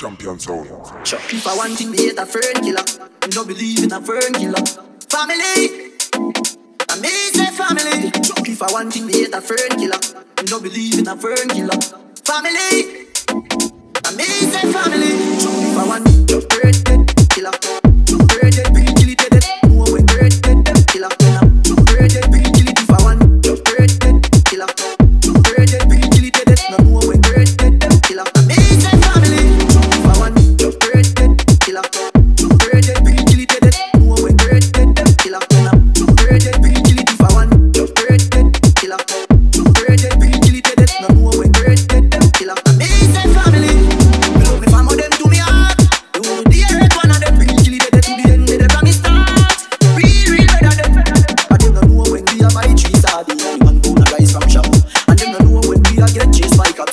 Champion Zone. If I want to be a fern killer, I don't believe in a fern killer. Family, amazing family. If I want to be a fern killer, I don't believe in a fern killer. Family, amazing family. If I want to be a fern killer, I'm a fern killer. No, I'm a killer.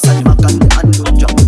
Salma Khan and Jump.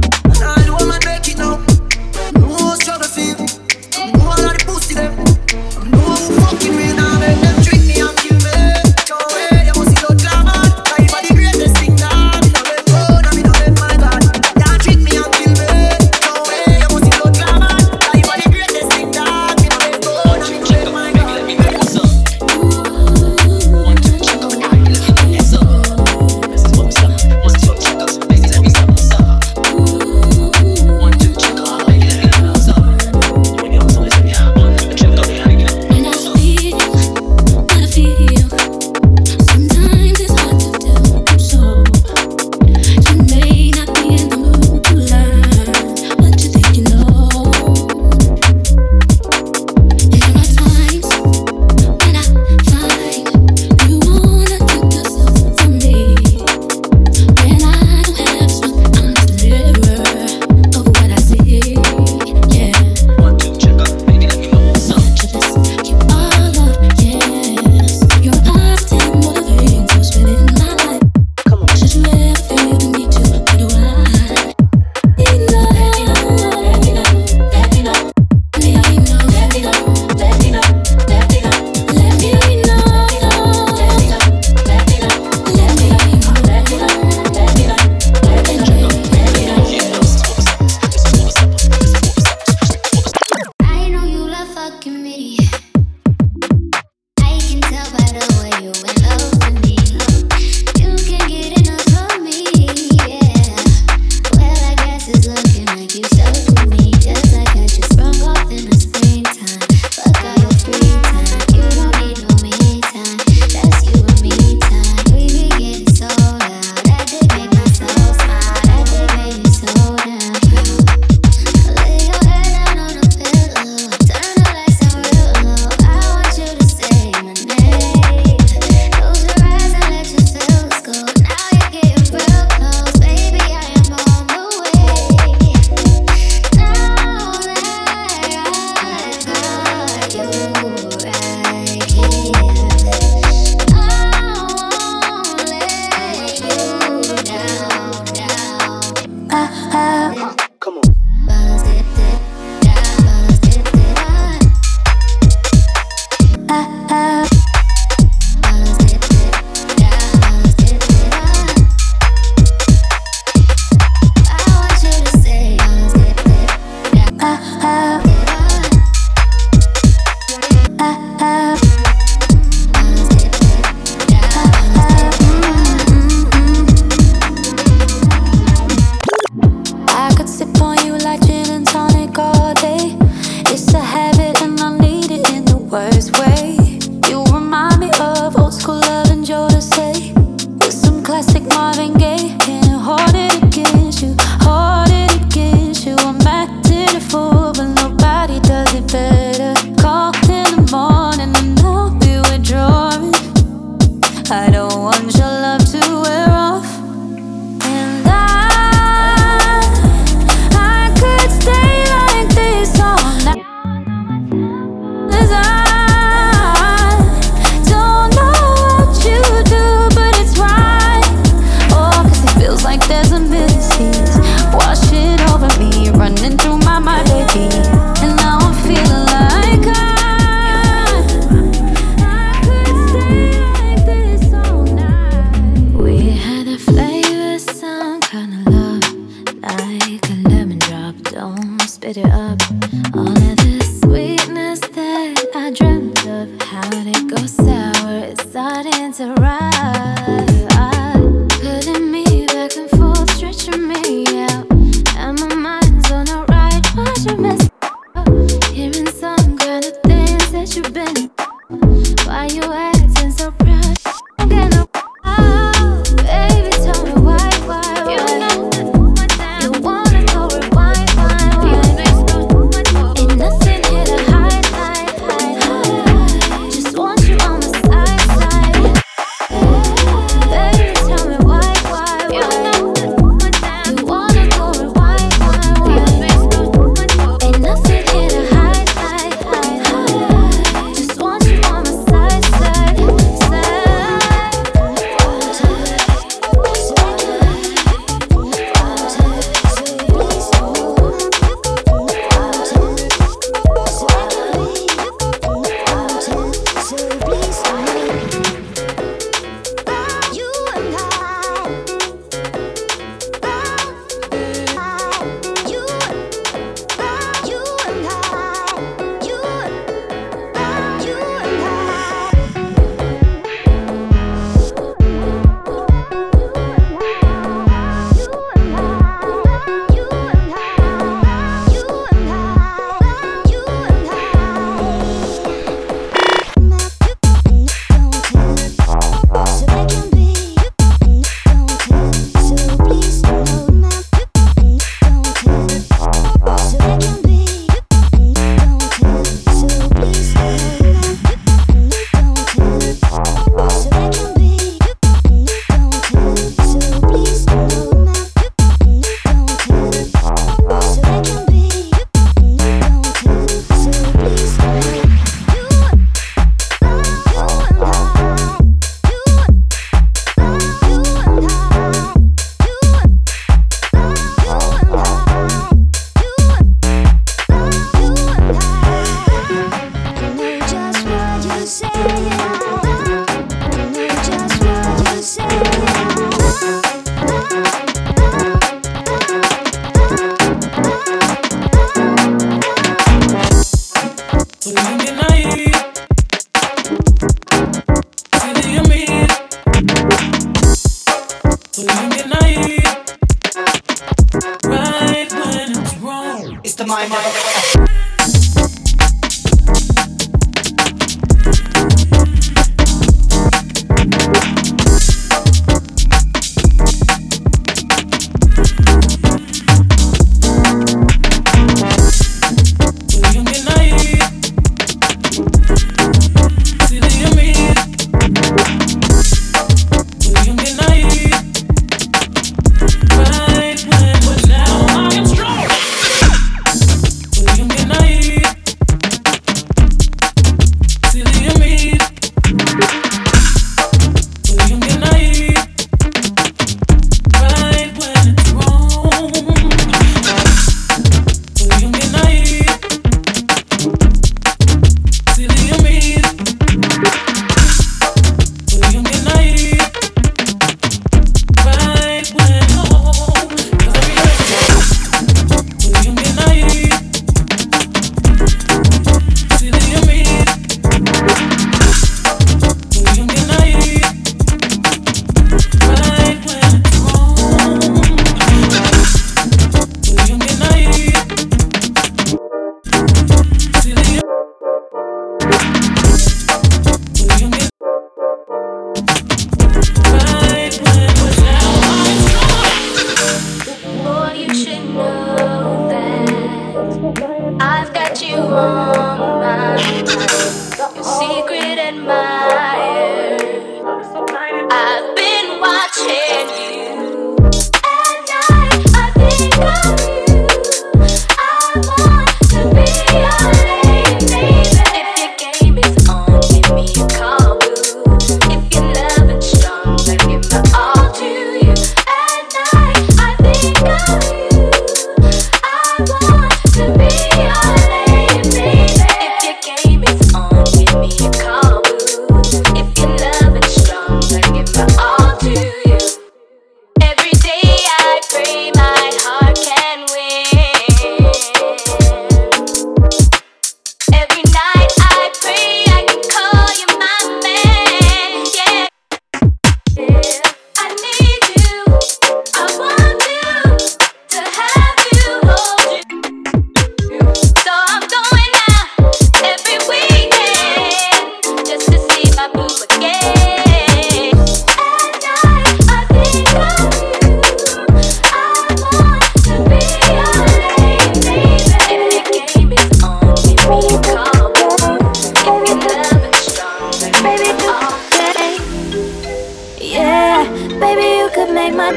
It's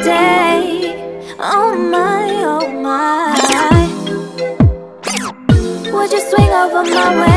day. Oh my, oh my. Would you swing over my way?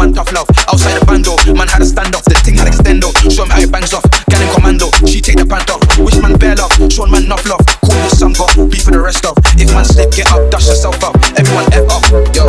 Man tough love. Outside the bando, man had a standoff, the thing had extendo. Show him how it bangs off, gal commando. She take the pant off, wish man bare love, show man enough love. Call this some got, beef for the rest of. If man slip, get up, dust yourself up. Everyone F up, yo.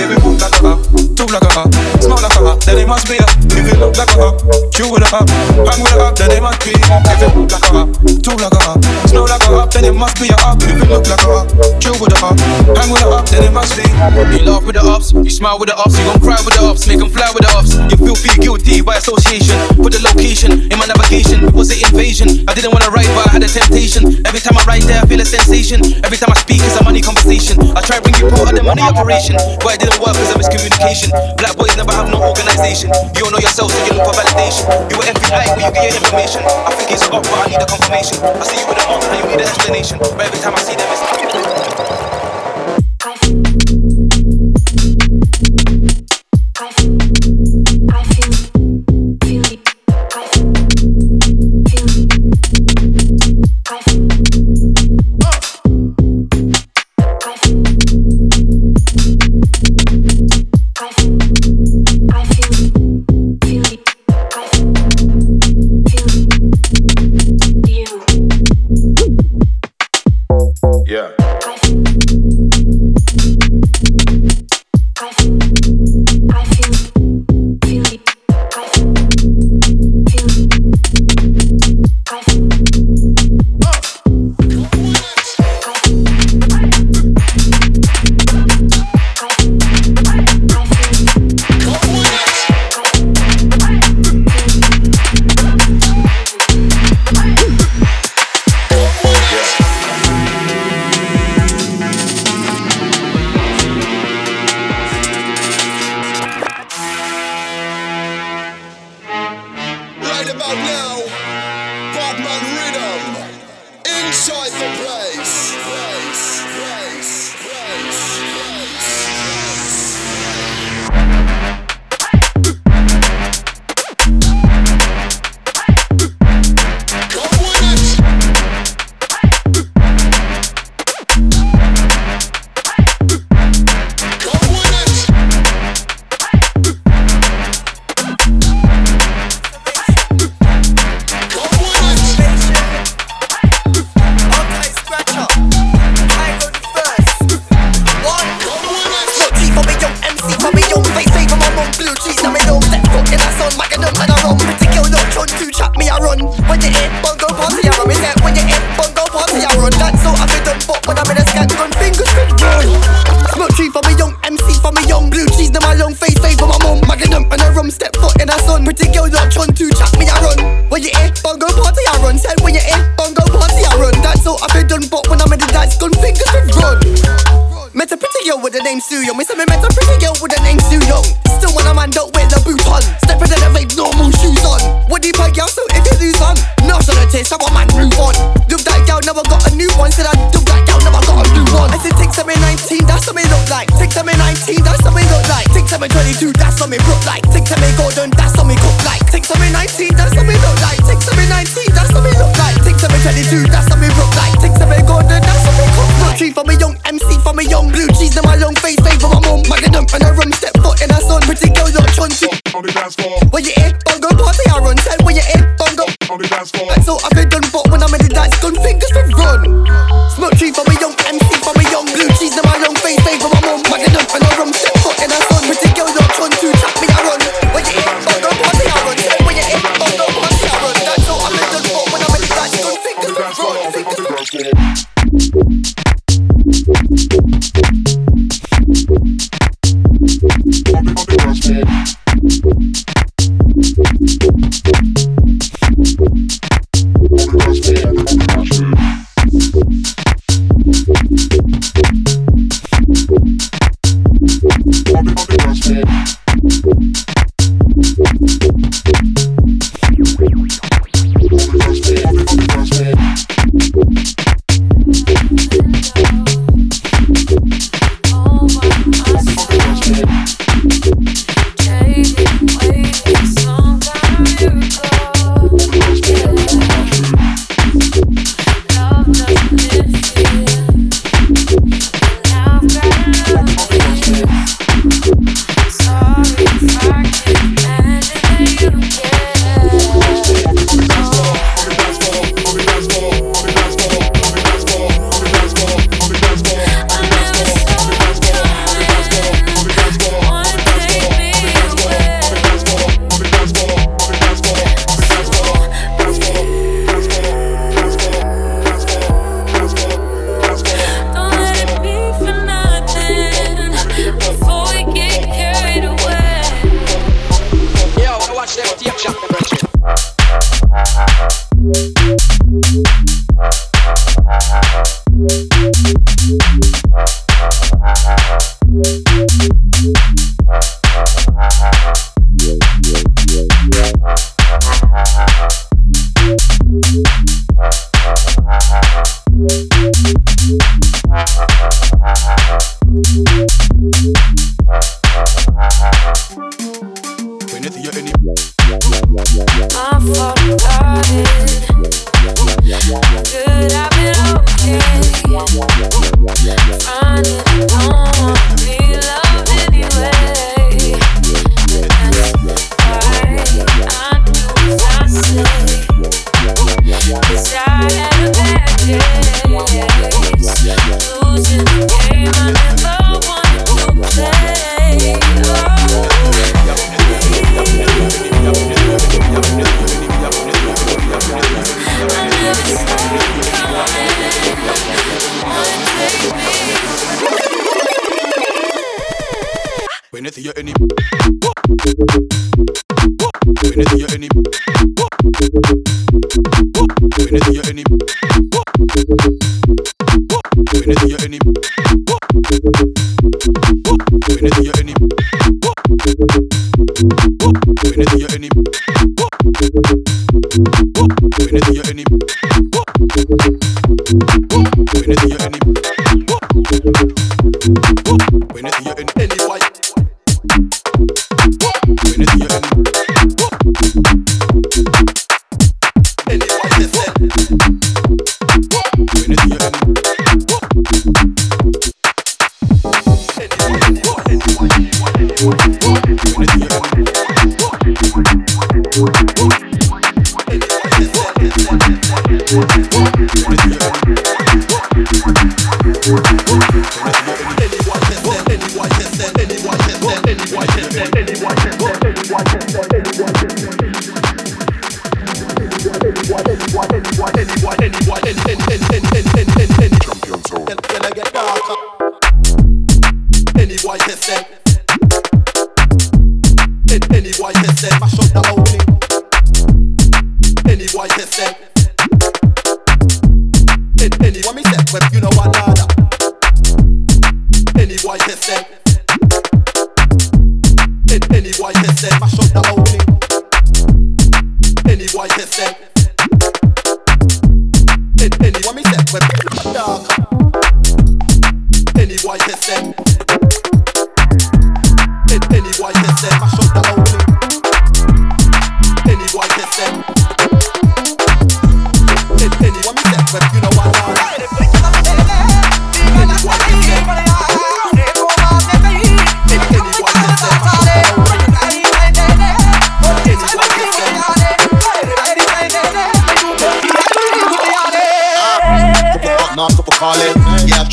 It move like a up, talk like a up, smell like a up, then it must be a. If it look like a up, chew with a up, hang with a up, then it must be. If it move like a up, talk like a up, smell like a up, then it must be a up. If it look like a up, chew with a up, hang with a up, then it must be. You laugh with the ups, you smile with the ups, you gon' cry with the ups, make them fly with the ups. You feel feel guilty by association. Put the location in my navigation. Was it invasion? I didn't wanna write, but I had a temptation. Every time I write there, I feel a sensation. Every time I speak, it's a money conversation. I try bring you part of the money operation, but it didn't work because of miscommunication. Black boys never have no organization. You don't know yourself, so you look for validation. You were FBI where you get your information. I think it's up, but I need a confirmation. I see you with a monster, you need an explanation. But every time I see them, it's. That's all I've been done, but when I'm in the dance, gun fingers we run. Smoke tree for me young, MC for me young, blue cheese in Anything you. Rhythm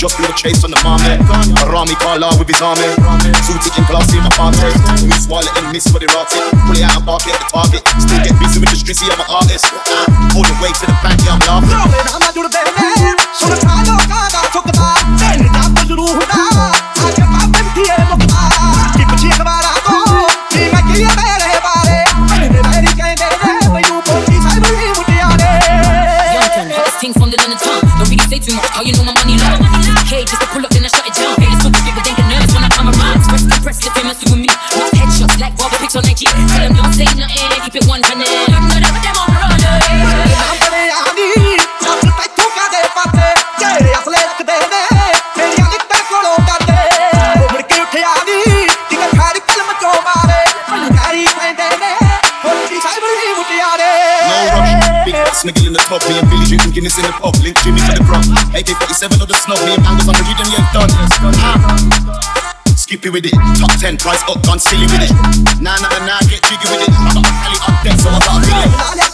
the floor chase on the marmot. Rami Carla with his army. Two ticking glass in my pocket. Miss wallet and miss for the rocket. Pull it out and bark at the target. Still get busy with the streets, see I'm an artist. All the way to the bank, yeah, I'm laughing. I'ma do the best. So the time who. I from the London town. Don't really say too much. How you know my money? Keep it one hundred. I'm not ever them on sniggle in the top. Me and Billy drinking Guinness in the pub. Link Jimmy to the front. AK-47 of the snob. Me and Angus on the rhythm, yeah, done happy with it. Top 10 price up, gone silly with it. Nah, nah, nah, get jiggy with it. I'm up, up there, so I gotta feeling it.